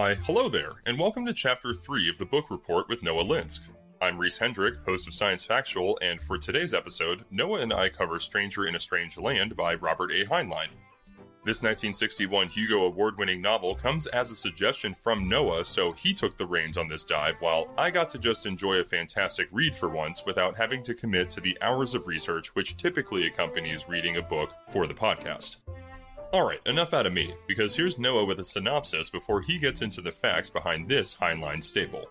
Why, hello there, and welcome to Chapter 3 of the Book Report with Noah Linsk. I'm Reese Hendrik, host of Science Factual, and for today's episode, Noah and I cover Stranger in a Strange Land by Robert A. Heinlein. This 1961 Hugo Award winning novel comes as a suggestion from Noah, so he took the reins on this dive, while I got to just enjoy a fantastic read for once without having to commit to the hours of research which typically accompanies reading a book for the podcast. Alright, enough out of me, because here's Noah with a synopsis before he gets into the facts behind this Heinlein staple.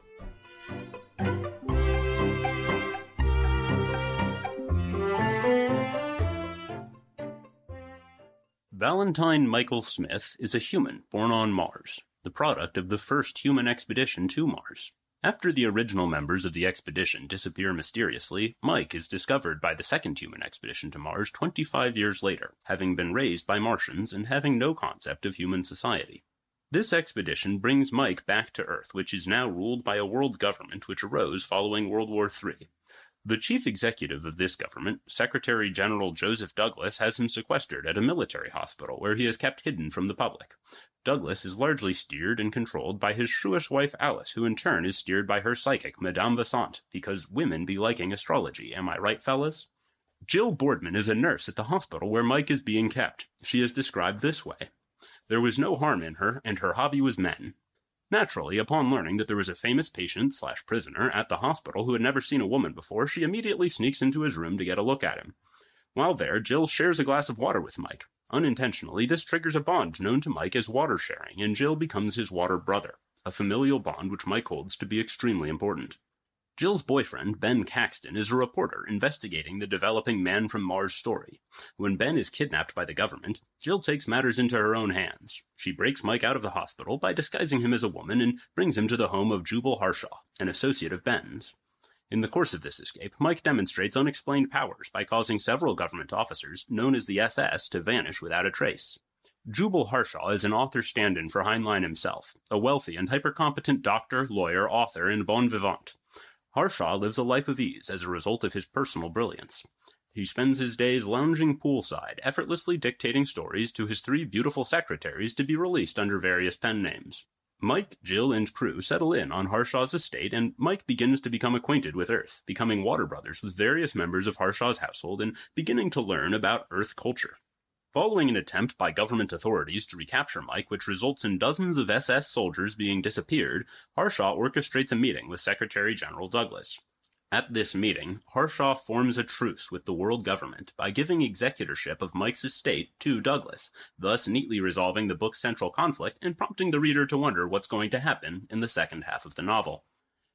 Valentine Michael Smith is a human born on Mars, the product of the first human expedition to Mars. After the original members of the expedition disappear mysteriously, Mike is discovered by the second human expedition to Mars 25 years later, having been raised by Martians and having no concept of human society. This expedition brings Mike back to Earth, which is now ruled by a world government which arose following World War III. The chief executive of this government, Secretary General Joseph Douglas, has him sequestered at a military hospital where he is kept hidden from the public. Douglas is largely steered and controlled by his shrewish wife Alice, who in turn is steered by her psychic, Madame Vesant, because women be liking astrology, am I right, fellas? Jill Boardman is a nurse at the hospital where Mike is being kept. She is described this way. There was no harm in her, and her hobby was men. Naturally, upon learning that there was a famous patient slash prisoner at the hospital who had never seen a woman before, she immediately sneaks into his room to get a look at him. While there, Jill shares a glass of water with Mike. Unintentionally, this triggers a bond known to Mike as water sharing, and Jill becomes his water brother, a familial bond which Mike holds to be extremely important. Jill's boyfriend, Ben Caxton, is a reporter investigating the developing Man from Mars story. When Ben is kidnapped by the government, Jill takes matters into her own hands. She breaks Mike out of the hospital by disguising him as a woman and brings him to the home of Jubal Harshaw, an associate of Ben's. In the course of this escape, Mike demonstrates unexplained powers by causing several government officers, known as the SS, to vanish without a trace. Jubal Harshaw is an author stand in for Heinlein himself, a wealthy and hyper-competent doctor, lawyer, author, and bon vivant. Harshaw lives a life of ease as a result of his personal brilliance. He spends his days lounging poolside, effortlessly dictating stories to his three beautiful secretaries to be released under various pen names. Mike, Jill, and crew settle in on Harshaw's estate, and Mike begins to become acquainted with Earth, becoming water brothers with various members of Harshaw's household and beginning to learn about Earth culture. Following an attempt by government authorities to recapture Mike, which results in dozens of SS soldiers being disappeared, Harshaw orchestrates a meeting with Secretary General Douglas. At this meeting, Harshaw forms a truce with the world government by giving executorship of Mike's estate to Douglas, thus neatly resolving the book's central conflict and prompting the reader to wonder what's going to happen in the second half of the novel.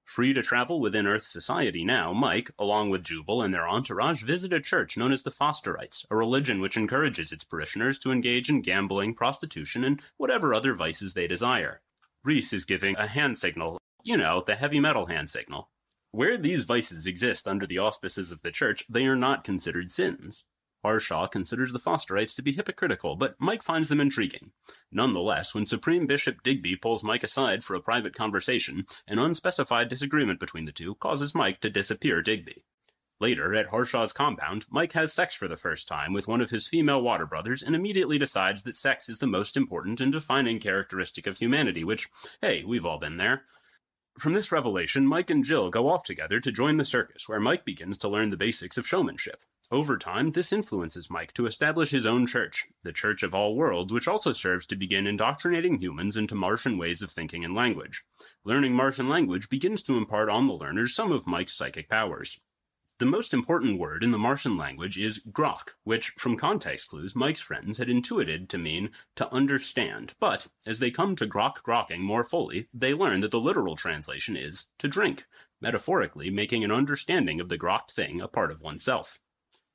Free to travel within Earth society now, Mike, along with Jubal and their entourage, visit a church known as the Fosterites, a religion which encourages its parishioners to engage in gambling, prostitution, and whatever other vices they desire. Reese is giving a hand signal, you know, the heavy metal hand signal. Where these vices exist under the auspices of the church, they are not considered sins. Harshaw considers the Fosterites to be hypocritical, but Mike finds them intriguing. Nonetheless, when Supreme Bishop Digby pulls Mike aside for a private conversation, an unspecified disagreement between the two causes Mike to disappear Digby. Later, at Harshaw's compound, Mike has sex for the first time with one of his female water brothers and immediately decides that sex is the most important and defining characteristic of humanity, which, hey, we've all been there. From this revelation, Mike and Jill go off together to join the circus, where Mike begins to learn the basics of showmanship. Over time, this influences Mike to establish his own church, the Church of All Worlds, which also serves to begin indoctrinating humans into Martian ways of thinking and language. Learning Martian language begins to impart on the learners some of Mike's psychic powers. The most important word in the Martian language is grok, which, from context clues, Mike's friends had intuited to mean to understand. But, as they come to grok grokking more fully, they learn that the literal translation is to drink, metaphorically making an understanding of the grokked thing a part of oneself.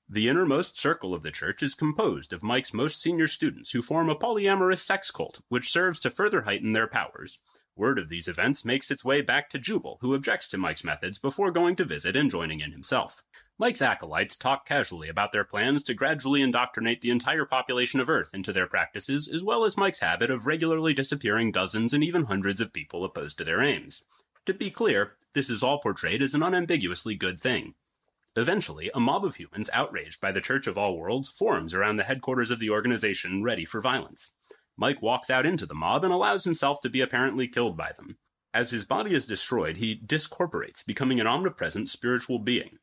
The innermost circle of the church is composed of Mike's most senior students who form a polyamorous sex cult, which serves to further heighten their powers. Word of these events makes its way back to Jubal, who objects to Mike's methods before going to visit and joining in himself. Mike's acolytes talk casually about their plans to gradually indoctrinate the entire population of Earth into their practices, as well as Mike's habit of regularly disappearing dozens and even hundreds of people opposed to their aims. To be clear, this is all portrayed as an unambiguously good thing. Eventually, a mob of humans outraged by the Church of All Worlds forms around the headquarters of the organization, ready for violence. Mike walks out into the mob and allows himself to be apparently killed by them. As his body is destroyed, he discorporates, becoming an omnipresent spiritual being.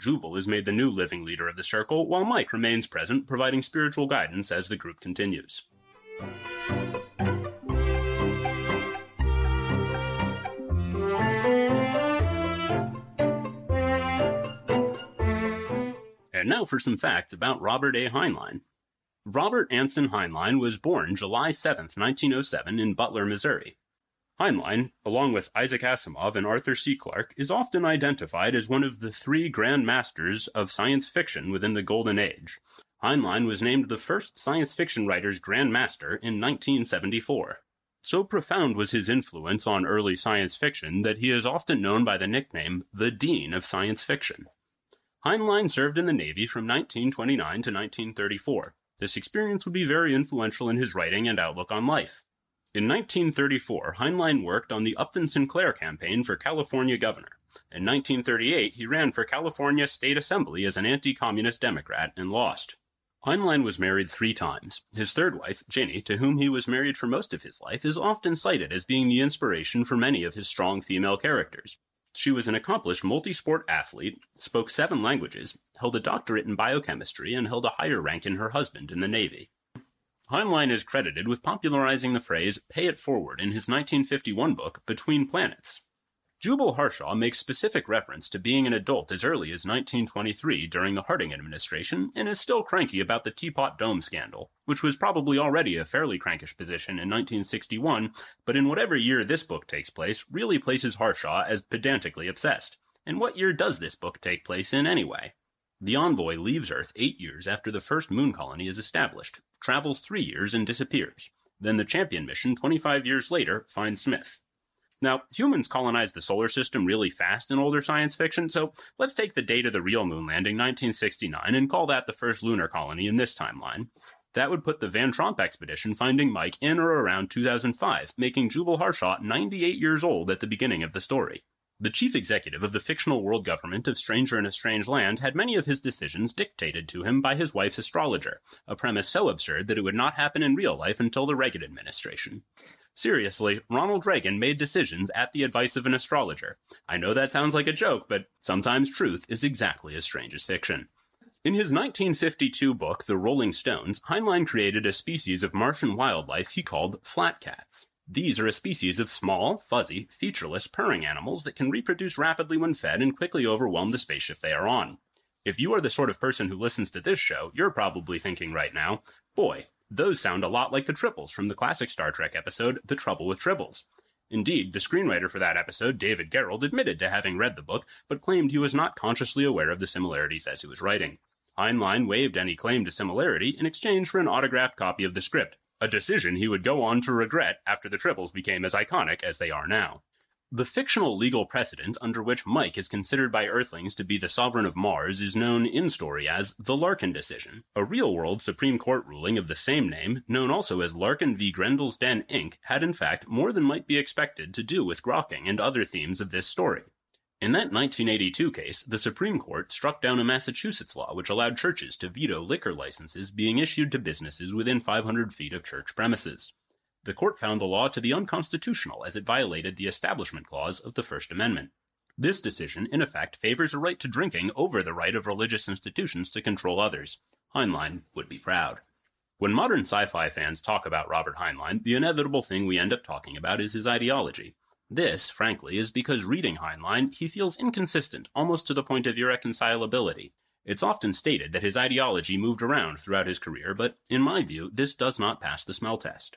Jubal is made the new living leader of the circle, while Mike remains present, providing spiritual guidance as the group continues. And now for some facts about Robert A. Heinlein. Robert Anson Heinlein was born July 7, 1907, in Butler, Missouri. Heinlein, along with Isaac Asimov and Arthur C. Clarke, is often identified as one of the three grand masters of science fiction within the Golden Age. Heinlein was named the first science fiction writer's Grand Master in 1974. So profound was his influence on early science fiction that he is often known by the nickname the Dean of Science Fiction. Heinlein served in the Navy from 1929 to 1934. This experience would be very influential in his writing and outlook on life. In 1934, Heinlein worked on the Upton Sinclair campaign for California governor. In 1938, he ran for California State Assembly as an anti-communist Democrat and lost. Heinlein was married three times. His third wife, Ginny, to whom he was married for most of his life, is often cited as being the inspiration for many of his strong female characters. She was an accomplished multi-sport athlete, spoke seven languages, held a doctorate in biochemistry, and held a higher rank than her husband in the Navy. Heinlein is credited with popularizing the phrase pay it forward in his 1951 book Between Planets. Jubal Harshaw makes specific reference to being an adult as early as 1923 during the Harding administration and is still cranky about the Teapot Dome scandal, which was probably already a fairly crankish position in 1961, but in whatever year this book takes place, really places Harshaw as pedantically obsessed. And what year does this book take place in anyway? The envoy leaves Earth eight years after the first moon colony is established, travels three years, and disappears. Then the Champion mission, 25 years later, finds Smith. Now, humans colonized the solar system really fast in older science fiction, so let's take the date of the real moon landing, 1969, and call that the first lunar colony in this timeline. That would put the Van Tromp expedition finding Mike in or around 2005, making Jubal Harshaw 98 years old at the beginning of the story. The chief executive of the fictional world government of Stranger in a Strange Land had many of his decisions dictated to him by his wife's astrologer, a premise so absurd that it would not happen in real life until the Reagan administration. Seriously, Ronald Reagan made decisions at the advice of an astrologer. I know that sounds like a joke, but sometimes truth is exactly as strange as fiction. In his 1952 book, The Rolling Stones, Heinlein created a species of Martian wildlife he called flat cats. These are a species of small, fuzzy, featureless, purring animals that can reproduce rapidly when fed and quickly overwhelm the spaceship they are on. If you are the sort of person who listens to this show, you're probably thinking right now, boy, those sound a lot like the tribbles from the classic Star Trek episode, The Trouble with Tribbles. Indeed, the screenwriter for that episode, David Gerrold, admitted to having read the book, but claimed he was not consciously aware of the similarities as he was writing. Heinlein waived any claim to similarity in exchange for an autographed copy of the script, a decision he would go on to regret after the Tribbles became as iconic as they are now. The fictional legal precedent under which Mike is considered by Earthlings to be the sovereign of Mars is known in story as the Larkin decision, a real world Supreme Court ruling of the same name, known also as Larkin v. Grendel's Den Inc., had in fact more than might be expected to do with grokking and other themes of this story. In that 1982 case, the Supreme Court struck down a Massachusetts law which allowed churches to veto liquor licenses being issued to businesses within 500 feet of church premises. The court found the law to be unconstitutional as it violated the Establishment Clause of the First Amendment. This decision, in effect, favors a right to drinking over the right of religious institutions to control others. Heinlein would be proud. When modern sci fi fans talk about Robert Heinlein, the inevitable thing we end up talking about is his ideology. This, frankly, is because reading Heinlein, he feels inconsistent, almost to the point of irreconcilability. It's often stated that his ideology moved around throughout his career, but in my view, this does not pass the smell test.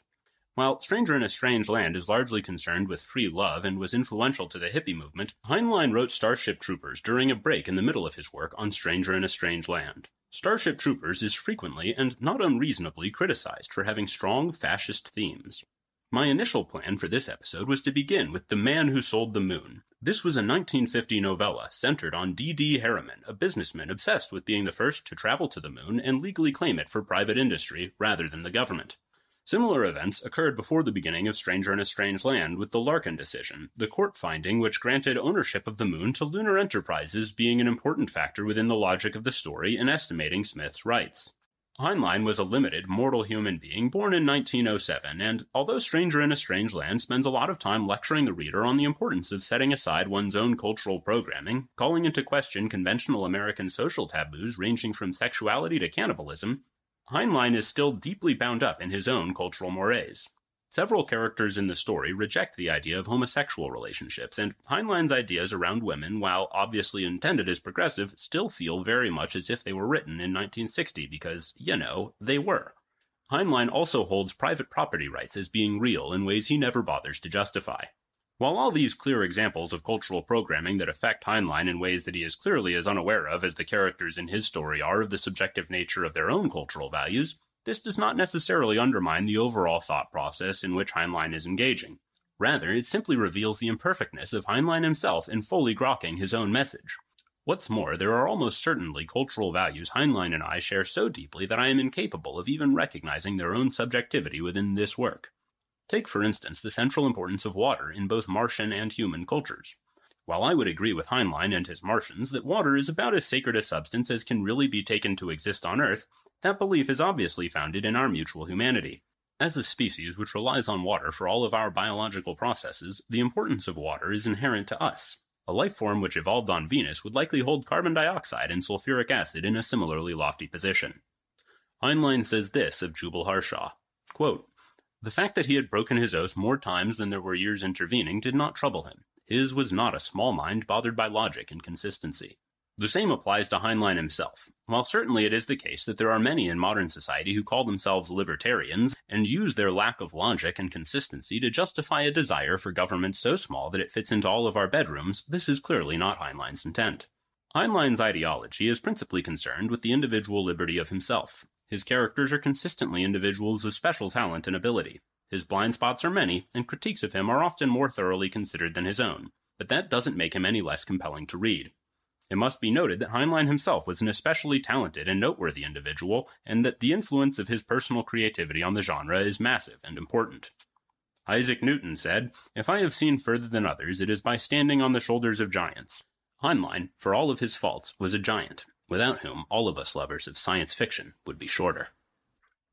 While Stranger in a Strange Land is largely concerned with free love and was influential to the hippie movement, Heinlein wrote Starship Troopers during a break in the middle of his work on Stranger in a Strange Land. Starship Troopers is frequently and not unreasonably criticized for having strong fascist themes. My initial plan for this episode was to begin with The Man Who Sold the Moon. This was a 1950 novella centered on D.D. Harriman, a businessman obsessed with being the first to travel to the moon and legally claim it for private industry rather than the government. Similar events occurred before the beginning of Stranger in a Strange Land with the Larkin decision, the court finding which granted ownership of the moon to Lunar Enterprises being an important factor within the logic of the story in estimating Smith's rights. Heinlein was a limited, mortal human being born in 1907, and although Stranger in a Strange Land spends a lot of time lecturing the reader on the importance of setting aside one's own cultural programming, calling into question conventional American social taboos ranging from sexuality to cannibalism, Heinlein is still deeply bound up in his own cultural mores. Several characters in the story reject the idea of homosexual relationships, and Heinlein's ideas around women, while obviously intended as progressive, still feel very much as if they were written in 1960 because, you know, they were. Heinlein also holds private property rights as being real in ways he never bothers to justify. While all these clear examples of cultural programming that affect Heinlein in ways that he is clearly as unaware of as the characters in his story are of the subjective nature of their own cultural values, this does not necessarily undermine the overall thought process in which Heinlein is engaging. Rather, it simply reveals the imperfectness of Heinlein himself in fully grokking his own message. What's more, there are almost certainly cultural values Heinlein and I share so deeply that I am incapable of even recognizing their own subjectivity within this work. Take, for instance, the central importance of water in both Martian and human cultures. While I would agree with Heinlein and his Martians that water is about as sacred a substance as can really be taken to exist on Earth, that belief is obviously founded in our mutual humanity. As a species which relies on water for all of our biological processes, the importance of water is inherent to us. A life form which evolved on Venus would likely hold carbon dioxide and sulfuric acid in a similarly lofty position. Heinlein says this of Jubal Harshaw quote, The fact that he had broken his oath more times than there were years intervening did not trouble him. His was not a small mind bothered by logic and consistency. The same applies to Heinlein himself. While certainly it is the case that there are many in modern society who call themselves libertarians and use their lack of logic and consistency to justify a desire for government so small that it fits into all of our bedrooms, this is clearly not Heinlein's intent. Heinlein's ideology is principally concerned with the individual liberty of himself. His characters are consistently individuals of special talent and ability. His blind spots are many, and critiques of him are often more thoroughly considered than his own, but that doesn't make him any less compelling to read. It must be noted that Heinlein himself was an especially talented and noteworthy individual, and that the influence of his personal creativity on the genre is massive and important. Isaac Newton said, If I have seen further than others, it is by standing on the shoulders of giants. Heinlein, for all of his faults, was a giant, without whom all of us lovers of science fiction would be shorter.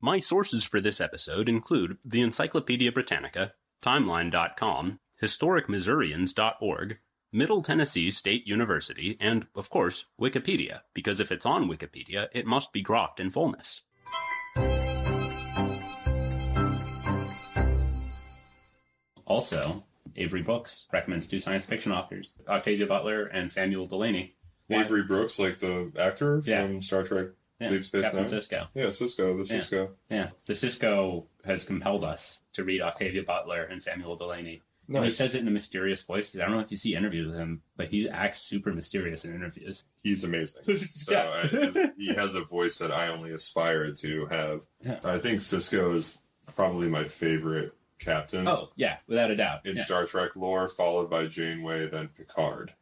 My sources for this episode include the Encyclopedia Britannica, Timeline.com, HistoricMissourians.org, Middle Tennessee State University, and, of course, Wikipedia, because if it's on Wikipedia, it must be grokked in fullness. Also, Avery Brooks recommends two science fiction authors, Octavia Butler and Samuel Delany. Avery Brooks, like the actor from Yeah. Star Trek Yeah, Deep Space Captain Nine? Sisko. Yeah, Sisko, the Sisko. Yeah, the Sisko has compelled us to read Octavia Butler and Samuel Delany. And he says it in a mysterious voice because I don't know if you see interviews with him, but he acts super mysterious in interviews. He's amazing. So uh, Yeah. I, he has a voice that I only aspire to have. Yeah. I think Sisko is probably my favorite captain Oh, yeah, without a doubt. in Yeah. Star Trek lore, followed by Janeway, then Picard.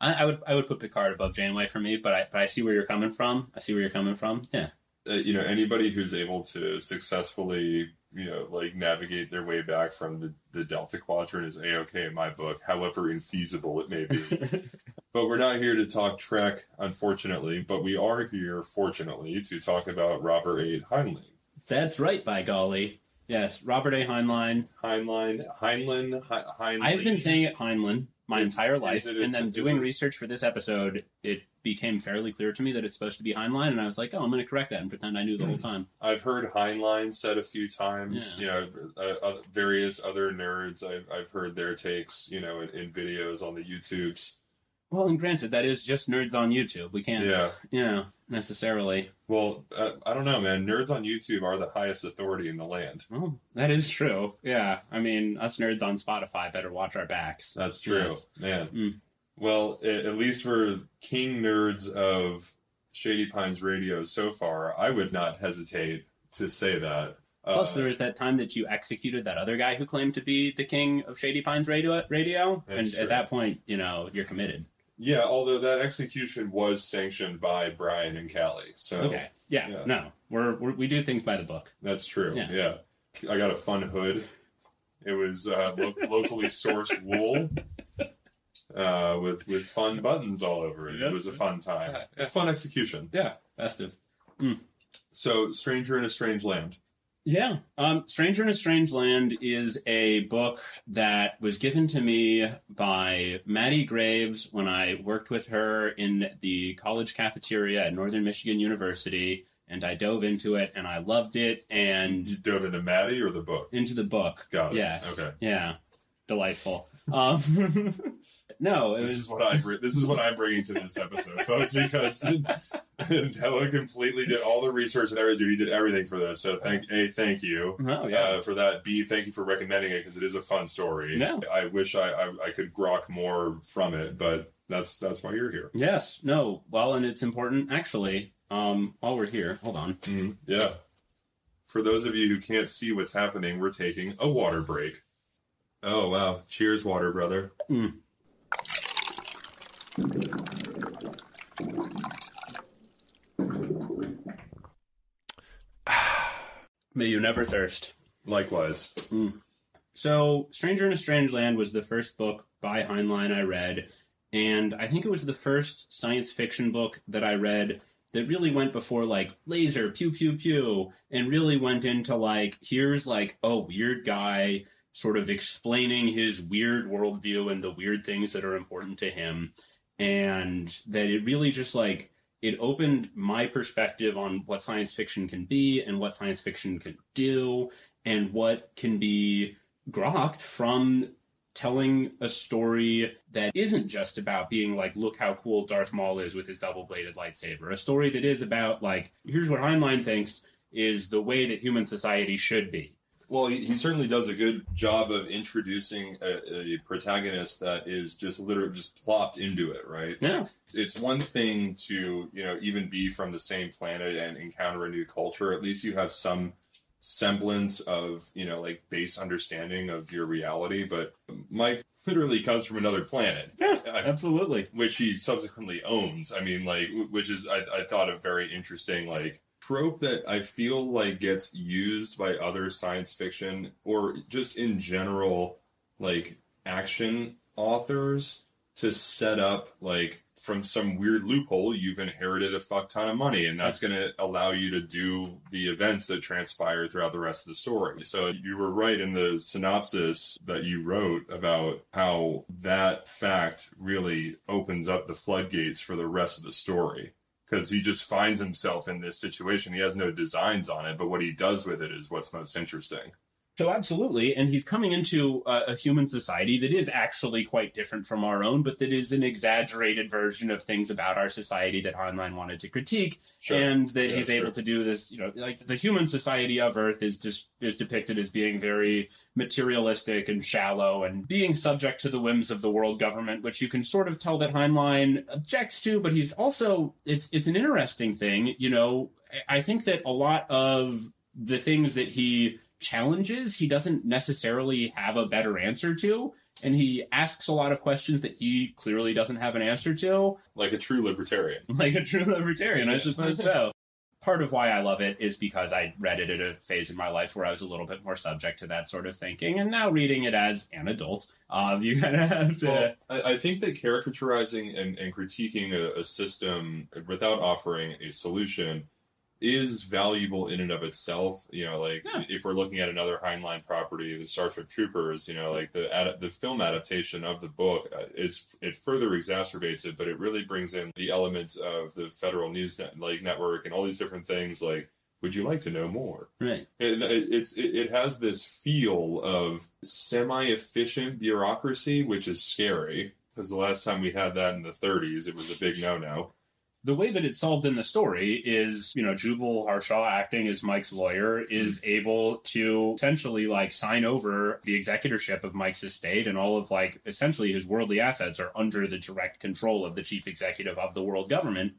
I, I would I would put Picard above Janeway for me, but I but I see where you're coming from. I see where you're coming from. Yeah. Uh, you know, anybody who's able to successfully, you know, like navigate their way back from the, the Delta Quadrant is a okay in my book, however infeasible it may be. But we're not here to talk Trek, unfortunately, but we are here, fortunately, to talk about Robert A. Heinlein. That's right, by golly. Yes, Robert A. Heinlein. Heinlein, Heinlein, Heinlein. I've been saying it Heinlein my Is- entire life, it and then doing it- research for this episode, it became fairly clear to me that it's supposed to be Heinlein, and I was like, oh, I'm going to correct that and pretend I knew the whole time. I've heard Heinlein said a few times. Yeah. You know, uh, uh, various other nerds. I've, I've heard their takes. You know, in, in videos on the YouTubes. Well, and granted, that is just nerds on YouTube. We can't, Yeah. you know, necessarily. Well, uh, I don't know, man. Nerds on YouTube are the highest authority in the land. Well, that is true. Yeah, I mean, us nerds on Spotify better watch our backs. That's true, Yes. man. Mm. Well, at least for king nerds of Shady Pines Radio so far, I would not hesitate to say that. Plus, Uh, there was that time that you executed that other guy who claimed to be the king of Shady Pines Radio, radio and true. at that point, you know, you're committed. Yeah, although that execution was sanctioned by Brian and Callie, so Okay. Yeah. Yeah. No, we're, we're we do things by the book. that's true. Yeah. Yeah. I got a fun hood. It was uh, lo- locally sourced wool. Uh, with with fun buttons all over it. Yeah. It was a fun time, Yeah, yeah. a fun execution. Yeah. Festive. So, Stranger in a Strange Land. Yeah. Um, Stranger in a Strange Land is a book that was given to me by Maddie Graves when I worked with her in the college cafeteria at Northern Michigan University. And I dove into it and I loved it and You dove into Maddie or the book? into the book. Got it. Yes. Okay. Yeah. Delightful. Um, no, it This is what I this is what I'm bringing to this episode, folks, because Noah completely did all the research and everything. He did everything for this. So thank a thank you Oh yeah. uh, for that. B thank you for recommending it because it is a fun story. Yeah. I wish I, I I could grok more from it, but that's that's why you're here. yes. No. Well, and it's important actually. Um, while we're here, hold on. Mhm. Yeah. For those of you who can't see what's happening, we're taking a water break. Oh wow! Cheers, water brother. May you never thirst. Likewise. Mm. So, Stranger in a Strange Land was the first book by Heinlein I read, and I think it was the first science fiction book that I read that really went before like laser, pew pew pew, and really went into like here's like a weird guy sort of explaining his weird worldview and the weird things that are important to him, and that it really just like it opened my perspective on what science fiction can be and what science fiction can do and what can be grokked from telling a story that isn't just about being like, look how cool Darth Maul is with his double bladed lightsaber. A story that is about, like, here's what Heinlein thinks is the way that human society should be. Well, he, he certainly does a good job of introducing a, a protagonist that is just literally just plopped into it, right? Yeah. It's, it's one thing to, you know, even be from the same planet and encounter a new culture. At least you have some semblance of, you know, like base understanding of your reality. But Mike literally comes from another planet. Yeah, absolutely. which he subsequently owns. I mean, like, which is I, I thought a very interesting like trope that I feel like gets used by other science fiction or just in general like action authors to set up like from some weird loophole you've inherited a fuck ton of money and that's going to allow you to do the events that transpire throughout the rest of the story. So you were right in the synopsis that you wrote about how that fact really opens up the floodgates for the rest of the story because he just finds himself in this situation. He has no designs on it but what he does with it is what's most interesting So absolutely, and he's coming into a, a human society that is actually quite different from our own, but that is an exaggerated version of things about our society that Heinlein wanted to critique, and that Yeah, he's sure. able to do this. You know, like the human society of Earth is just is depicted as being very materialistic and shallow, and being subject to the whims of the world government, which you can sort of tell that Heinlein objects to. But he's also it's it's an interesting thing. You know, I think that a lot of the things that he challenges he doesn't necessarily have a better answer to and he asks a lot of questions that he clearly doesn't have an answer to. Like a true libertarian. Like a true libertarian i suppose so. Part of why i love it is because i read it at a phase in my life where i was a little bit more subject to that sort of thinking and now reading it as an adult um, you kind of have to Well, I, I think that caricaturizing and, and critiquing a, a system without offering a solution is valuable in and of itself. You know, like Yeah. if we're looking at another Heinlein property, the Starship Troopers, you know, like the ad, the film adaptation of the book uh, is it further exacerbates it, but it really brings in the elements of the Federal News net, like network and all these different things. Like, would you like to know more? right it, it- it's it, it has this feel of semi-efficient bureaucracy, which is scary because the last time we had that in the 30s, it was a big no-no. The way that it's solved in the story is, you know, Jubal Harshaw acting as Mike's lawyer is able to essentially like sign over the executorship of Mike's estate and all of like essentially his worldly assets are under the direct control of the chief executive of the world government.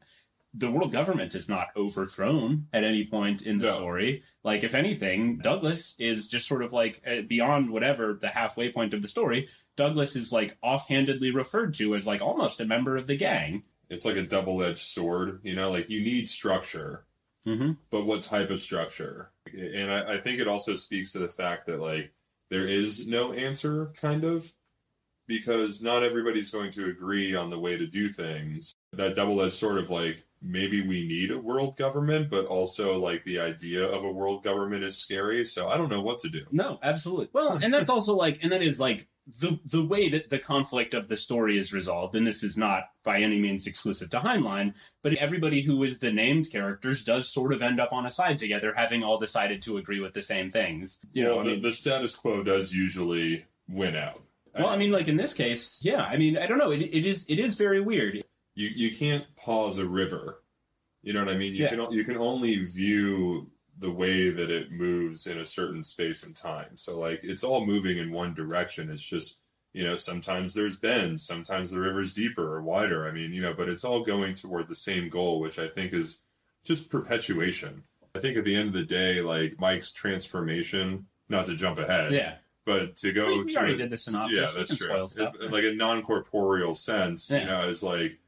The world government is not overthrown at any point in the No. story. Like, if anything, Douglas is just sort of like uh, beyond whatever the halfway point of the story. Douglas is like offhandedly referred to as like almost a member of the gang. It's like a double-edged sword, you know, like you need structure, Mm-hmm. but what type of structure? And I, I think it also speaks to the fact that like there is no answer, kind of, because not everybody's going to agree on the way to do things. That double-edged sword of like maybe we need a world government, but also like the idea of a world government is scary. So I don't know what to do. No, absolutely. Well, and that's also like, and that is like the the way that the conflict of the story is resolved. And this is not by any means exclusive to Heinlein, but everybody who is the named characters does sort of end up on a side together, having all decided to agree with the same things. You know, well, I the, mean, the status quo does usually win out. well, I mean, like in this case, yeah. I mean, I don't know. It, it is it is very weird. you you can't pause a river. You know what I mean? You Yeah. can you can only view the way that it moves in a certain space and time. So like it's all moving in one direction. It's just you know sometimes there's bends, sometimes the river's deeper or wider. I mean you know, but it's all going toward the same goal, which I think is just perpetuation. I think at the end of the day, like Mike's transformation. Not to jump ahead, Yeah, but to go we, we to already a- did the synopsis. yeah, that's true. It- like a non-corporeal sense, Yeah. you know, is like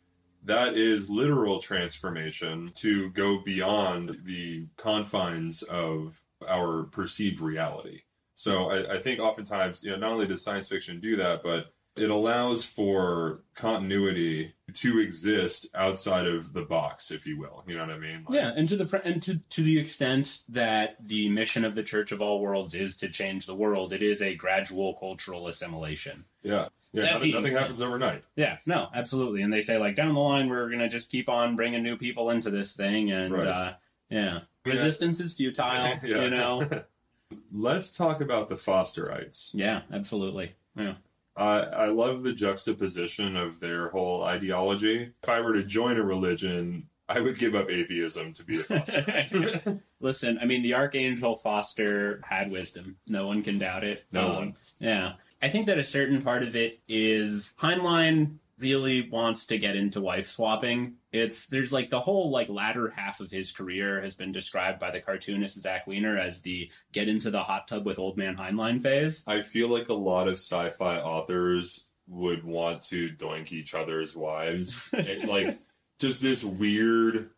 that is literal transformation to go beyond the confines of our perceived reality. So I, I think oftentimes, you know, not only does science fiction do that, but it allows for continuity to exist outside of the box, if you will. You know what I mean? Like, Yeah, and to the and to to the extent that the mission of the Church of All Worlds is to change the world, it is a gradual cultural assimilation. Yeah. Yeah. That Nothing, being- nothing happens overnight. Yeah, no, absolutely. And they say like down the line we're gonna just keep on bringing new people into this thing, and Right. uh, yeah, Yeah. resistance is futile. Yeah. You know. Let's talk about the Fosterites. Yeah, absolutely. Yeah. I I love the juxtaposition of their whole ideology. If I were to join a religion, I would give up atheism to be a foster. Listen, I mean, the Archangel Foster had wisdom. No one can doubt it. No Um, one. Yeah. I think that a certain part of it is Heinlein really wants to get into wife swapping. It's there's like the whole like latter half of his career has been described by the cartoonist Zach Weiner as the get into the hot tub with old man Heinlein phase. I feel like a lot of sci-fi authors would want to doink each other's wives. It- like just this weird,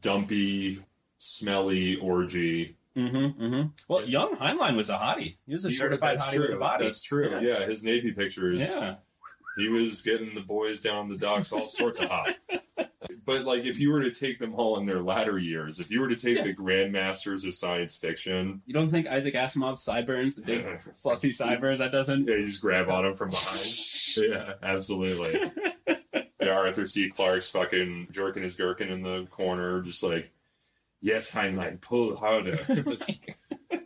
dumpy, smelly orgy. Mm-hmm. Mm-hmm. Well, young Heinlein was a hottie. He was a certified That's hottie true. with a body. That's true. Yeah. Yeah. his Navy pictures. Yeah. He was getting the boys down the docks all sorts of hot. But like if you were to take them all in their latter years, if you were to take Yeah. the grandmasters of science fiction, You don't think Isaac Asimov's sideburns, the big fluffy sideburns, that doesn't? yeah, you just grab on them from behind. yeah, absolutely. yeah, Arthur C. Clarke's fucking jerking his gherkin in the corner, just like, yes, Heinlein, pull harder.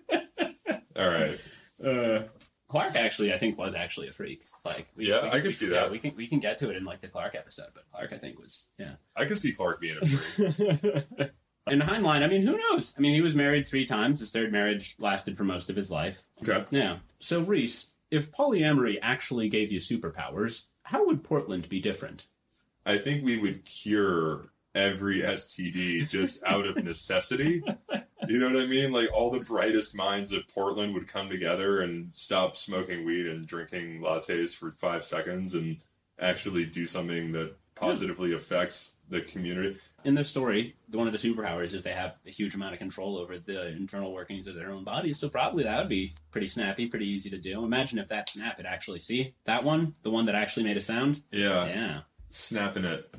all right. Uh, Clarke actually, I think, was actually a freak. Like, Yeah, I could we- see yeah, that. we can we can get to it in like the Clarke episode, but Clarke, I think, was yeah. I could see Clarke being a freak. And Heinlein, I mean, who knows? I mean, he was married three times. His third marriage lasted for most of his life. Okay. Yeah. So, Reese, if polyamory actually gave you superpowers, how would Portland be different? I think we would cure every STD just out of necessity. You know what I mean? Like all the brightest minds of Portland would come together and stop smoking weed and drinking lattes for five seconds and actually do something that positively affects the community. In this story, one of the superpowers is they have a huge amount of control over the internal workings of their own bodies. So probably that would be pretty snappy, pretty easy to do. Imagine if that snap had actually see that one, the one that actually made a sound. Yeah. Yeah. Snapping it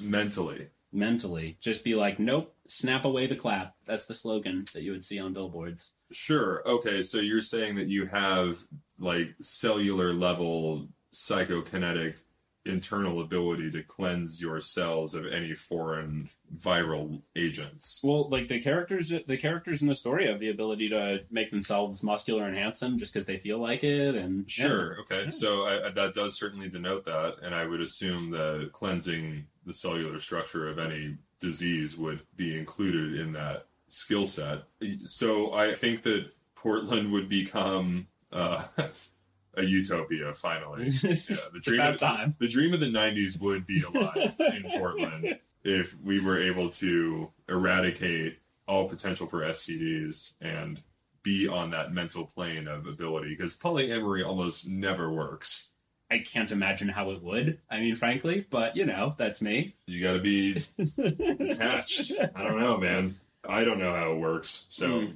mentally. Mentally, just be like, nope, snap away the clap. That's the slogan that you would see on billboards. Sure. Okay. So you're saying that you have like cellular level psychokinetic internal ability to cleanse your cells of any foreign viral agents. Well, like the characters, the characters in the story have the ability to make themselves muscular and handsome just because they feel like it, and Sure. Okay. Yeah. So I, I- that does certainly denote that, and I would assume that cleansing the cellular structure of any disease would be included in that skill set. So I think that Portland would become uh, a utopia finally. Yeah. The dream of, time. the dream of the '90s would be alive in Portland if we were able to eradicate all potential for STDs and be on that mental plane of ability. Because polyamory almost never works. I can't imagine how it would. I mean, frankly, but you know, that's me. You got to be detached. I don't know, man. I don't know how it works. So Mm.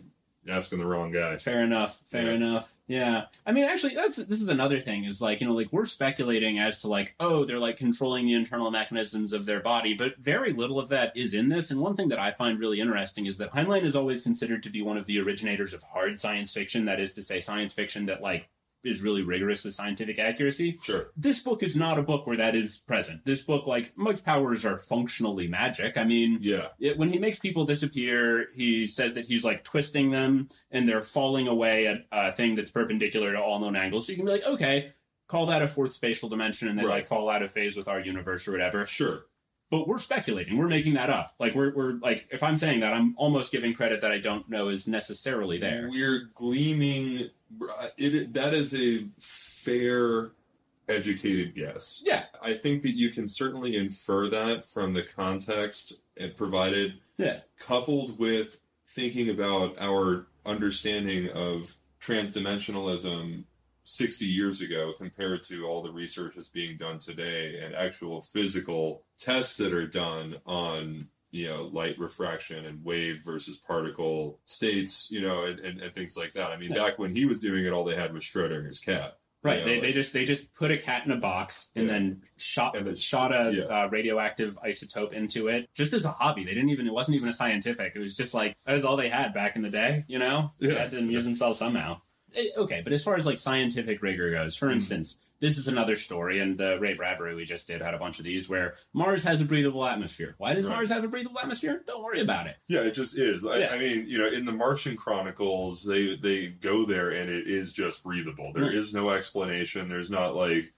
asking the wrong guy. Fair enough. Fair Yeah. enough. Yeah, I mean, actually, that's this is another thing. Is like you know, like we're speculating as to like, oh, they're like controlling the internal mechanisms of their body, but very little of that is in this. And one thing that I find really interesting is that Heinlein is always considered to be one of the originators of hard science fiction. That is to say, science fiction that like is really rigorous with scientific accuracy. Sure. This book is not a book where that is present. This book, like Mike's powers, are functionally magic. I mean, Yeah. it, when he makes people disappear, he says that he's like twisting them and they're falling away at a thing that's perpendicular to all known angles. So you can be like, okay, call that a fourth spatial dimension and they Right. like fall out of phase with our universe or whatever. Sure. But we're speculating. We're making that up. Like we're we're like if I'm saying that, I'm almost giving credit that I don't know is necessarily there. We're gleaming. Uh, it, that is a fair, educated guess. Yeah. I think that you can certainly infer that from the context it provided, Yeah. coupled with thinking about our understanding of transdimensionalism 60 years ago compared to all the research that's being done today and actual physical tests that are done on you know light refraction and wave versus particle states you know and, and, and things like that i mean Yeah. back when he was doing it all they had was schrodinger's cat Right. Yeah, they, like- they just they just put a cat in a box and Yeah. then shot And then- shot a yeah. uh, radioactive isotope into it just as a hobby. They didn't even it wasn't even a scientific. It was just like that was all they had back in the day. You know, they Yeah. had to amuse themselves somehow. Eh, Okay, but as far as like scientific rigor goes, Mm-hmm. for instance, this is another story, and the Ray Bradbury we just did had a bunch of these where Mars has a breathable atmosphere. Why does Right. Mars have a breathable atmosphere? Don't worry about it. Yeah, it just is. I, Yeah. I mean, you know, in the Martian Chronicles, they they go there and it is just breathable. There is Right. no explanation. There's not like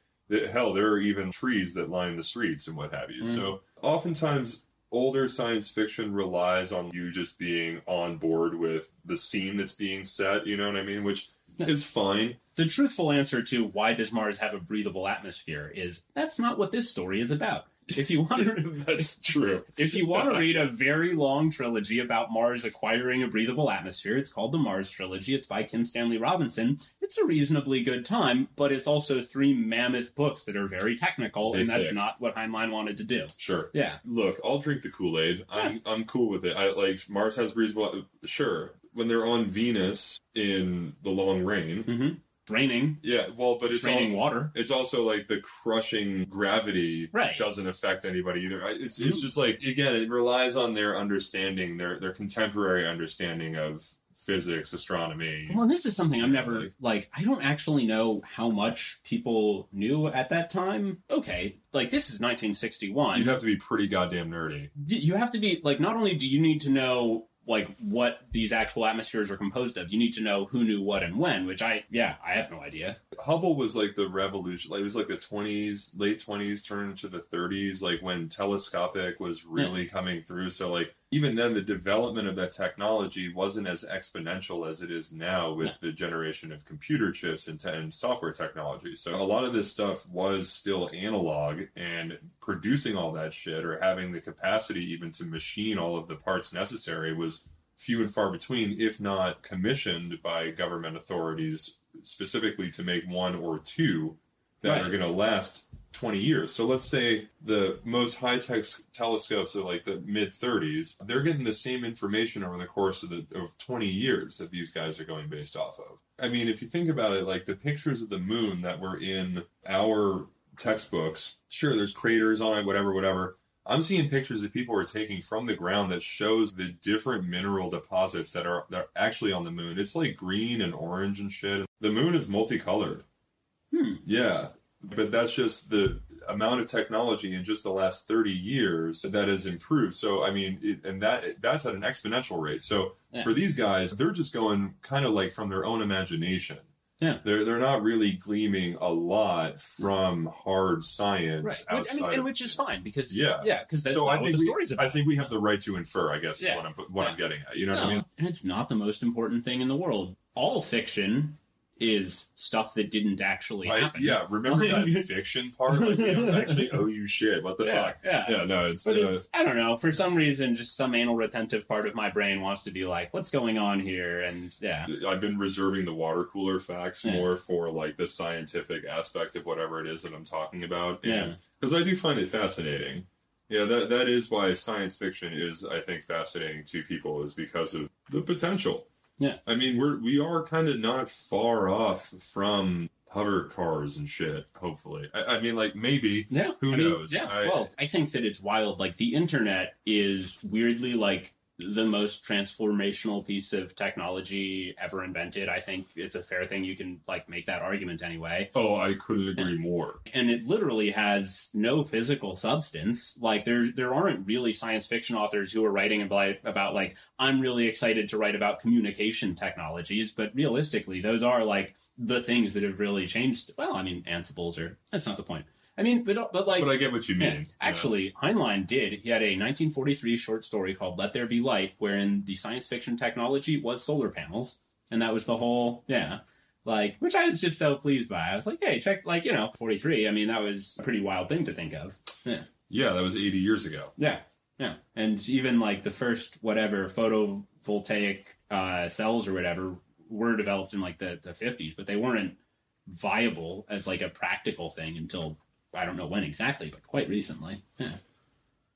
hell. There are even trees that line the streets and what have you. Mm. So oftentimes, older science fiction relies on you just being on board with the scene that's being set. You know what I mean? Which. is fine. The truthful answer to why does Mars have a breathable atmosphere is that's not what this story is about. If you want to that's true. If you want to read a very long trilogy about Mars acquiring a breathable atmosphere, it's called the Mars Trilogy. It's by Kim Stanley Robinson. It's a reasonably good time, but it's also three mammoth books that are very technical, They and that's thick. not what Heinlein wanted to do. Sure. Yeah. Look, I'll drink the Kool Aid. I'm I'm cool with it. I like Mars has breathable. Sure, when they're on Venus in the long rain. Mm-hmm. Raining, Yeah, well, but it's raining all, water. It's also like the crushing gravity Right. doesn't affect anybody either. It's, it's just like again, it relies on their understanding, their their contemporary understanding of physics, astronomy. Well, and this is something I'm never Like- like. I don't actually know how much people knew at that time. Okay, like this is 1961. You'd have to be pretty goddamn nerdy. You have to be like not only do you need to know like what these actual atmospheres are composed of. You need to know who knew what and when which i yeah i have no idea Hubble was like the revolution. Like it was like the twenties, late twenties, turned into the thirties, like when telescopic was really coming through. So like even then, the development of that technology wasn't as exponential as it is now with the generation of computer chips and, te- and software technology. So a lot of this stuff was still analog, and producing all that shit or having the capacity even to machine all of the parts necessary was few and far between, if not commissioned by government authorities specifically to make one or two that Right. are going to last 20 years. So let's say the most high tech telescopes are like the mid 30s, they're getting the same information over the course of the of 20 years that these guys are going based off of. I mean, if you think about it, like the pictures of the moon that were in our textbooks, sure, there's craters on it, whatever, whatever. I'm seeing pictures that people are taking from the ground that shows the different mineral deposits that are that are actually on the moon. It's like green and orange and shit. The moon is multicolored. Hmm. Yeah, but that's just the amount of technology in just the last 30 years that has improved. So I mean, it, and that that's at an exponential rate. So Yeah. for these guys, they're just going kind of like from their own imagination. Yeah. They're they're not really gleaming a lot from hard science right which, I mean, and which is fine because Yeah. yeah because that's so I what think the we, I think we have the right to infer. I guess Yeah. is what I'm what I'm getting at. You know what I mean? and it's not the most important thing in the world all fiction is stuff that didn't actually Right? happen Yeah. Remember that fiction part? Like, we don't actually owe you shit. What the yeah, fuck? yeah. Yeah. No. It's. But uh, it's, I don't know. For some reason, just some anal retentive part of my brain wants to be like, "What's going on here?" And yeah, I've been reserving the water cooler facts Yeah. more for like the scientific aspect of whatever it is that I'm talking about. Yeah. Because I do find it fascinating. Yeah, that that is why science fiction is, I think, fascinating to people is because of the potential. Yeah. I mean, we're we are kind of not far off from hover cars and shit. Hopefully, I, I mean, like maybe. Yeah. Who I mean, knows? yeah. I- well, I think that it's wild. Like the internet is weirdly like the most transformational piece of technology ever invented. I think it's a fair thing. You can like make that argument anyway. Oh, I couldn't agree more. and it literally has no physical substance. Like there there aren't really science fiction authors who are writing about about like I'm really excited to write about communication technologies, but realistically, those are like the things that have really changed. Well, I mean, Ansibles are that's not the point. I mean, but but like But I get what you yeah, mean. actually, Heinlein did. He had a 1943 short story called "Let There Be Light," wherein the science fiction technology was solar panels, and that was the whole yeah. Like, which I was just so pleased by. I was like, hey, check, like, you know, 43. I mean, that was a pretty wild thing to think of. Yeah. yeah, that was 80 years ago. Yeah. Yeah. And even like the first, whatever, photovoltaic uh, cells or whatever were developed in like the, the 50s, but they weren't viable as like a practical thing until I don't know when exactly, but quite recently. Yeah.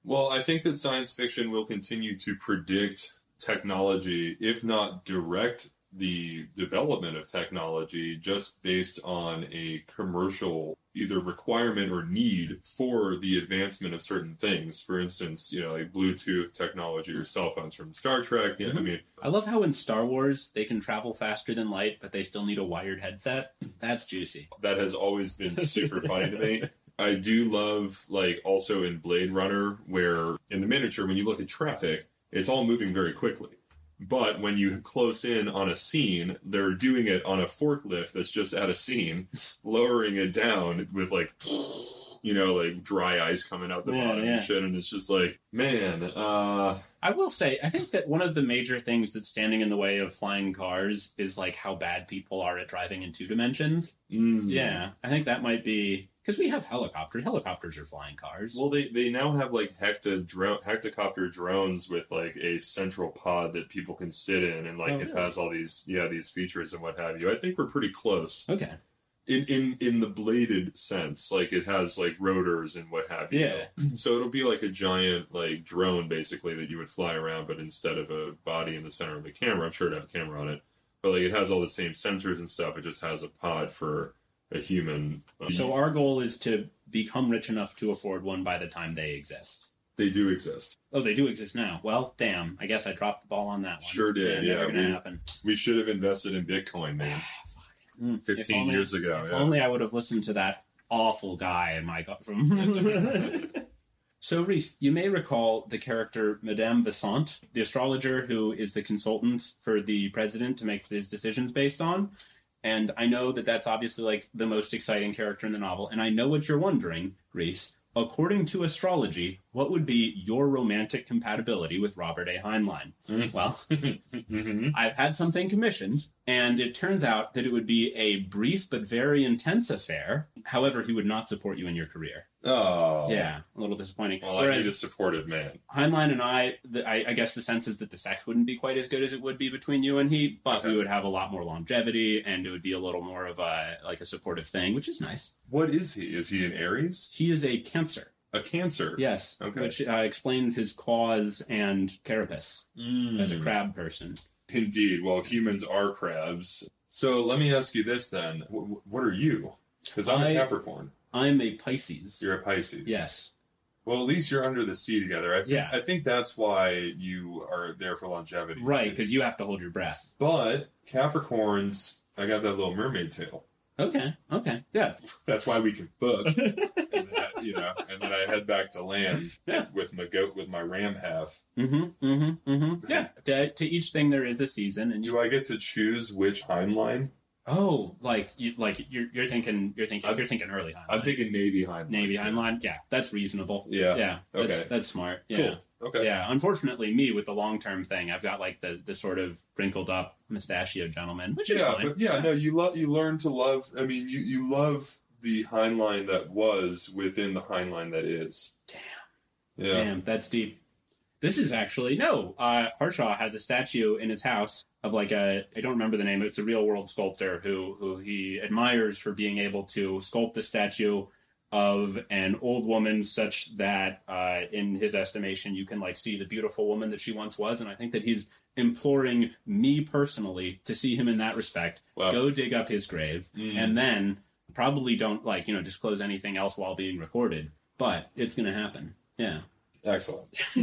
Well, I think that science fiction will continue to predict technology, if not direct the development of technology, just based on a commercial either requirement or need for the advancement of certain things. For instance, you know, like Bluetooth technology or cell phones from Star Trek. Yeah, I Mhm. mean, I love how in Star Wars they can travel faster than light, but they still need a wired headset. That's juicy. that has always been super funny to me. I do love like also in Blade Runner where in the miniature when you look at traffic, it's all moving very quickly. But when you close in on a scene, they're doing it on a forklift that's just at a scene, lowering it down with like you know, like dry ice coming out the Yeah, bottom yeah. and shit, and it's just like, man, uh I will say, I think that one of the major things that's standing in the way of flying cars is like how bad people are at driving in two dimensions. mm. Yeah, I think that might be because we have helicopters. Helicopters are flying cars. Well, they, they now have like hecta drone, hectocopter drones with like a central pod that people can sit in, and like Oh, it really? has all these yeah these features and what have you. I think we're pretty close okay. in in in the bladed sense. Like it has like rotors and what have you. Yeah. So it'll be like a giant like drone basically that you would fly around, but instead of a body in the center of the camera, I'm sure it'd have a camera on it. But like it has all the same sensors and stuff. It just has a pod for a human. Um, So our goal is to become rich enough to afford one by the time they exist. they do exist. Oh, they do exist now. Well, damn. I guess I dropped the ball on that one. Sure did, never yeah, gonna we- happen. We should have invested in Bitcoin, man. Mm, 15 only- years ago. If yeah. only I would have listened to that awful guy in my got from. so, Reese, you may recall the character Madame Vesant, the astrologer who is the consultant for the president to make his decisions based on. And I know that that's obviously like the most exciting character in the novel. And I know what you're wondering, Reese. According to astrology, what would be your romantic compatibility with Robert A. Heinlein? Well, hmm I've had something commissioned, and it turns out that it would be a brief but very intense affair. However, he would not support you in your career. Oh. Yeah, a little disappointing. Well, I need a supportive man. Heinlein and I, the, I, I guess the sense is that the sex wouldn't be quite as good as it would be between you and he, but we would have a lot more longevity, and it would be a little more of a like a supportive thing, which is nice. What is he? Is he an Aries? He is a Cancer, A Cancer? yes, Okay. which uh, explains his claws and carapace Mm. as a crab person. Indeed. Well, humans are crabs. So let me ask you this then. W- what are you? Because I'm I- a Capricorn. I'm a Pisces. You're a Pisces. Yes. Well, at least you're under the sea together. I think, Yeah. I think that's why you are there for longevity. Right, because you have to hold your breath. But Capricorns, I got that little mermaid tail. Okay, okay, yeah. That's why we can fuck. you know, and then I head back to land Yeah. with my goat with my ram half. Mm-hmm, mm-hmm, mm-hmm. Yeah. To, to each thing there is a season, and you. Do I get to choose which Heinlein? Oh, like you, like you're, you're thinking, you're thinking, I'm- you're thinking early Heinlein. I'm thinking Navy Heinlein. Navy Heinlein. Yeah, that's reasonable. Yeah. Yeah. That's, Okay. That's smart. Yeah. Cool. Okay. Yeah. Unfortunately, me with the long term thing, I've got like the the sort of wrinkled up mustachio gentleman, which is Yeah, fine. but yeah, no, you love you learn to love. I mean, you you love the Heinlein that was within the Heinlein that is. Damn. Yeah. Damn, that's deep. This is actually no. Uh, Harshaw has a statue in his house of like a I don't remember the name. It's a real world sculptor who who he admires for being able to sculpt the statue of an old woman such that uh, in his estimation you can like see the beautiful woman that she once was and i think that he's imploring me personally to see him in that respect Wow. go dig up his grave and then probably don't like you know disclose anything else while being recorded but it's gonna happen yeah Excellent.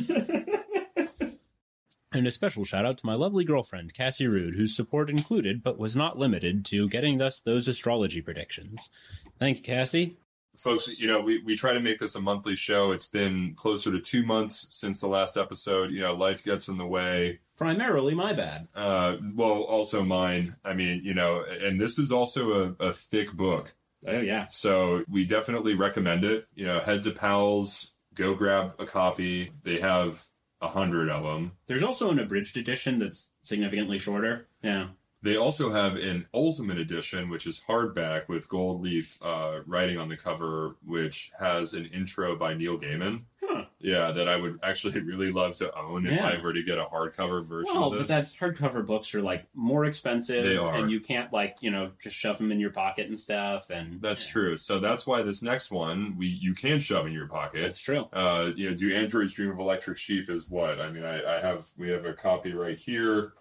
and a special shout out to my lovely girlfriend, Cassie Rude, whose support included, but was not limited to, getting us those astrology predictions. Thank you, Cassie. Folks, you know, we, we try to make this a monthly show. It's been closer to two months since the last episode. You know, life gets in the way. Primarily my bad. Uh, well, also mine. I mean, you know, and this is also a, a thick book. Oh, yeah. So we definitely recommend it. You know, head to Powell's, go grab a copy. They have a hundred of them. There's also an abridged edition that's significantly shorter. Yeah. They also have an ultimate edition, which is hardback with gold leaf uh, writing on the cover, which has an intro by Neil Gaiman. Yeah, that I would actually really love to own if I were to get a hardcover version Well, but that's hardcover books are like more expensive. They are. And you can't like, you know, just shove them in your pocket and stuff. And That's yeah, true. So that's why this next one we you can shove in your pocket. That's true. uh, you know, do androids dream of electric sheep is what? I mean, I, I have we have a copy right here.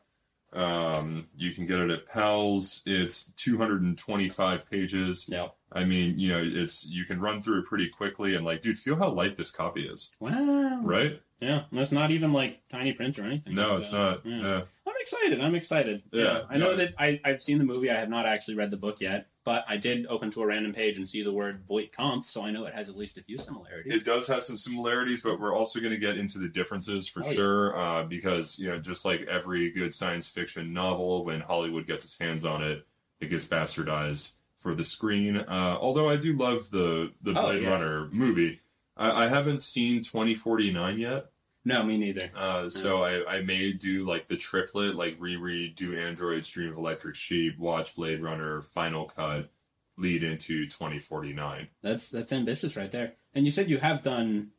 Um, you can get it at Powell's. It's 225 pages. Yeah. I mean, you know, it's you can run through it pretty quickly and like, dude, feel how light this copy is, Wow. right? Yeah. And it's not even like tiny print or anything. No, it's uh, not. yeah. Yeah. I'm excited. I'm excited. Yeah, I know yeah. that I, I've seen the movie. I have not actually read the book yet, but I did open to a random page and see the word Voight Kampff, so I know it has at least a few similarities. It does have some similarities, but we're also going to get into the differences for Oh, yeah. sure. Uh, because you know, just like every good science fiction novel, when Hollywood gets its hands on it, it gets bastardized for the screen. Uh, although I do love the the Oh, Blade yeah. Runner movie. I, I haven't seen 2049 yet, no, me neither. uh, so I, I may do like the triplet, like reread, do Androids Dream of Electric Sheep, watch Blade Runner, Final Cut, lead into 2049. That's that's ambitious right there. And you said you have done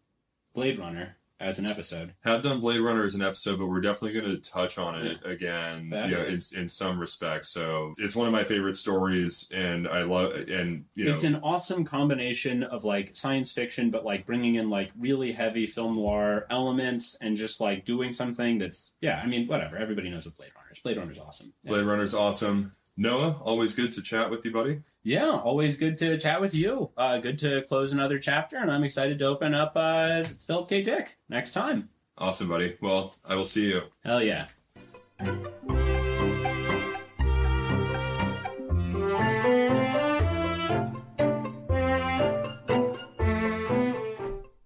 Blade Runner as an episode. have done Blade Runner as an episode, but we're definitely going to touch on it again, you know, in, in some respects. So it's one of my favorite stories, and I love, and you know, It's an awesome combination of like science fiction, but like bringing in like really heavy film noir elements and just like doing something that's yeah. I mean, whatever. Everybody knows what Blade Runner is. Blade Runner is awesome. Yeah. Blade is awesome. Noah, always good to chat with you, buddy. Yeah, always good to chat with you. Uh, good to close another chapter, and I'm excited to open up uh, Philip K. Dick next time. Awesome, buddy. Well, I will see you. Hell yeah.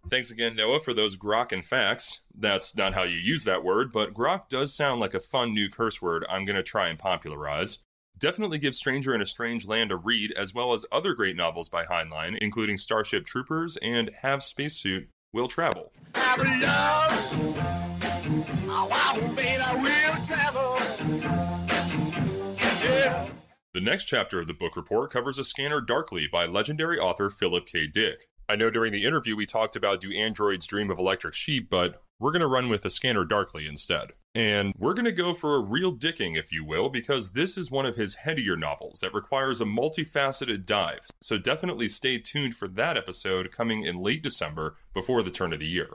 Thanks again, Noah, for those grok and facts. That's not how you use that word, but grok does sound like a fun new curse word I'm going to try and popularize. Definitely give Stranger in a Strange Land a read, as well as other great novels by Heinlein, including Starship Troopers and Have Spacesuit Will Travel. The next chapter of the book report covers A Scanner Darkly by legendary author Philip K. Dick. I know during the interview we talked about Do Androids Dream of Electric Sheep, but we're going to run with A Scanner Darkly instead. And we're going to go for a real dicking, if you will, because this is one of his headier novels that requires a multifaceted dive. So definitely stay tuned for that episode coming in late December before the turn of the year.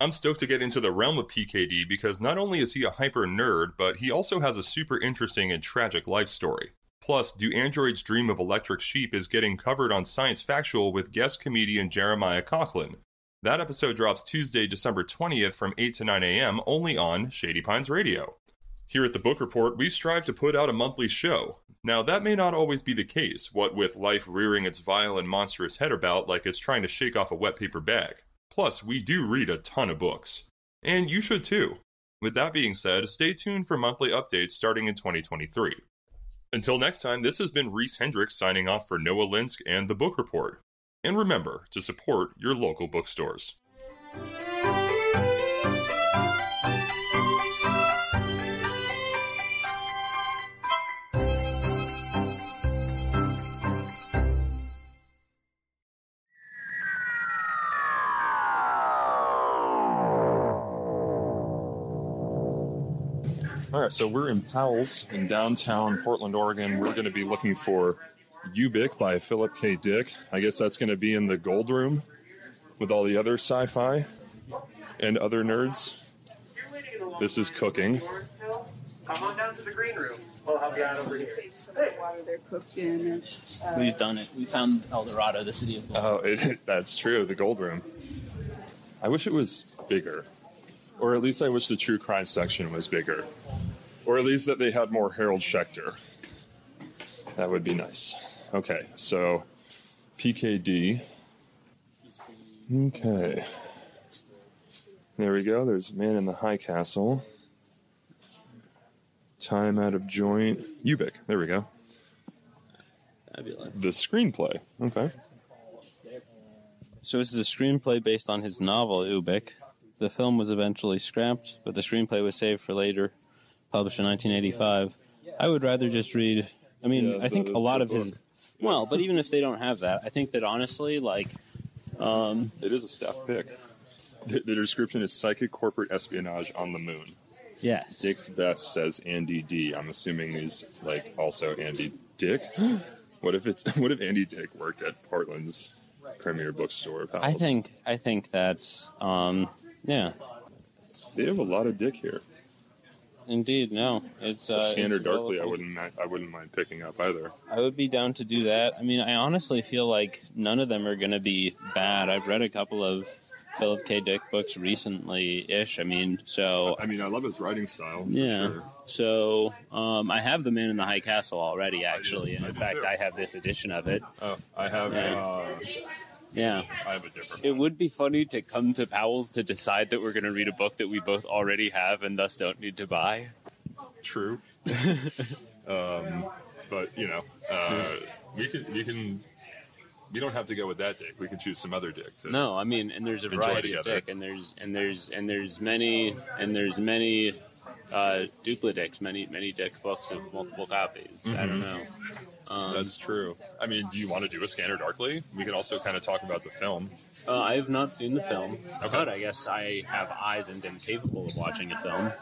I'm stoked to get into the realm of PKD because not only is he a hyper nerd, but he also has a super interesting and tragic life story. Plus, Do Androids Dream of Electric Sheep is getting covered on Science Factual with guest comedian Jeremiah Conklin. That episode drops Tuesday, December 20th from 8 to 9 a.m. only on Shady Pines Radio. Here at the Book Report, we strive to put out a monthly show. Now, that may not always be the case, what with life rearing its vile and monstrous head about like it's trying to shake off a wet paper bag. Plus, we do read a ton of books. And you should too. With that being said, stay tuned for monthly updates starting in 2023. Until next time, this has been Reese Hendricks signing off for Noah Linsk and the Book Report. And remember to support your local bookstores. All right, so we're in Powell's in downtown Portland, Oregon. We're going to be looking for Ubik by Philip K. Dick. I guess that's going to be in the gold room with all the other sci fi and other nerds. This is cooking. Come on down to the green room. We'll help you out over here. Save some of the water they're cooked in. Uh, We've done it. We found El Dorado, the city of gold. Oh, it, that's true. The gold room. I wish it was bigger, or at least I wish the true crime section was bigger, or at least that they had more Harold Schechter. That would be nice. Okay, so PKD. Okay. There we go. There's Man in the High Castle. Time out of joint. Ubik. There we go. Fabulous. The screenplay. Okay. So this is a screenplay based on his novel Ubik. The film was eventually scrapped, but the screenplay was saved for later, published in 1985. I would rather just read. I mean, Yeah, I think the- a lot of his. Well, but even if they don't have that, I think that honestly, like, um, It is a staff pick. The, the description is psychic corporate espionage on the moon. yes, Dick's best says Andy D. I'm assuming he's like also Andy Dick. What if it's what if Andy Dick worked at Portland's premier bookstore? I think I think that's um, yeah, they have a lot of Dick here. Indeed. No, it's uh, Scanner it's Darkly, I wouldn't I wouldn't mind picking up either. I would be down to do that. I mean, I honestly feel like none of them are going to be bad. I've read a couple of Philip K. Dick books recently ish. I mean, so I mean, I love his writing style. yeah. sure. So um, I have The Man in the High Castle already, actually. And in fact, too. I have this edition of it. Oh, I have Yeah. uh, Yeah. I have a different. It one. would be funny to come to Powell's to decide that we're going to read a book that we both already have and thus don't need to buy. True. um, but you know, uh, we can we can we don't have to go with that dick. We can choose some other dick. To, No, I mean, and there's a Enjoy variety of dick, and there's and there's and there's many and there's many uh, duplicate many many dick books of multiple copies. I don't know. Um, That's true. I mean, do you want to do a Scanner Darkly? We can also kind of talk about the film. uh, I have not seen the film, Okay. but I guess I have eyes and am capable of watching a film.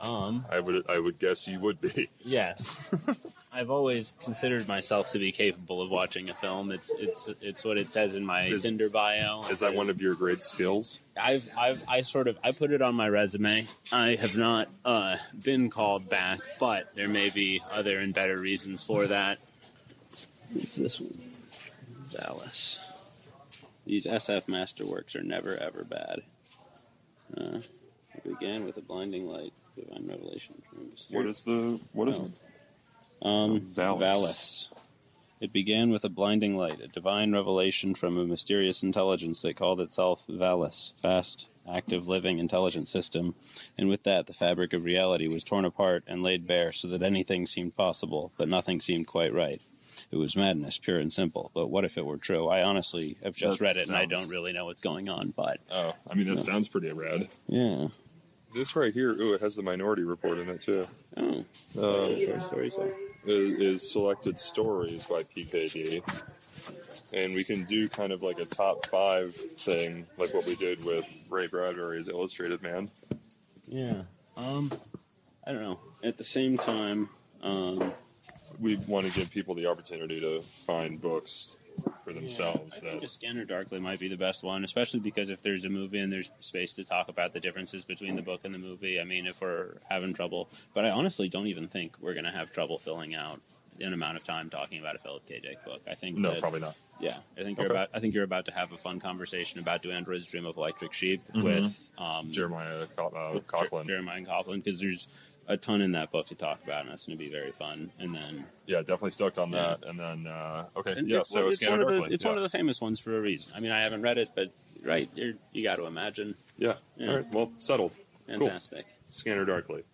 Um, I would I would guess you would be. yes. I've always considered myself to be capable of watching a film. It's it's it's what it says in my Is- Tinder bio. Is that one of your great skills? I've, I've, I sort of, I put it on my resume. I have not uh, been called back, but there may be other and better reasons for that. What's this one? Valis. These SF masterworks are never ever bad. Uh, it began with a blinding light, divine revelation. What is the what is Oh. It? um, Valis. Valis. It began with a blinding light, a divine revelation from a mysterious intelligence that called itself Valis, vast, active, living, intelligent system. And with that, the fabric of reality was torn apart and laid bare so that anything seemed possible, but nothing seemed quite right. It was madness, pure and simple. But what if it were true? I honestly have just That read it and I don't really know what's going on, but Oh, I mean that sounds pretty rad. yeah. This right here, ooh, it has the Minority Report in it too. Oh, Uh, short story, so. Is, is selected stories by PKD, and we can do kind of like a top five thing, like what we did with Ray Bradbury's Illustrated Man. Yeah. Um, I don't know. At the same time, um, We want to give people the opportunity to find books for themselves. I think that a Scanner Darkly might be the best one, especially because if there's a movie and there's space to talk about the differences between the book and the movie. I mean, if we're having trouble, but I honestly don't even think we're going to have trouble filling out an amount of time talking about a Philip K. Dick book. I think no, that- probably not. Yeah, I think you're about. I think you're about to have a fun conversation about Do Androids Dream of Electric Sheep Mhm. with um, Jeremiah Co- uh, Coughlin. Jer- Jeremiah Coughlin, because there's a ton in that book to talk about, and that's going to be very fun. And then yeah, definitely stoked on Yeah. that. And then, uh, okay, And yeah, it- so it's, one of, the, it's yeah. one of the famous ones for a reason. I mean, I haven't read it, but right, you're, you got to imagine. yeah. Yeah. All right, well, settled. Fantastic. Scanner Darkly.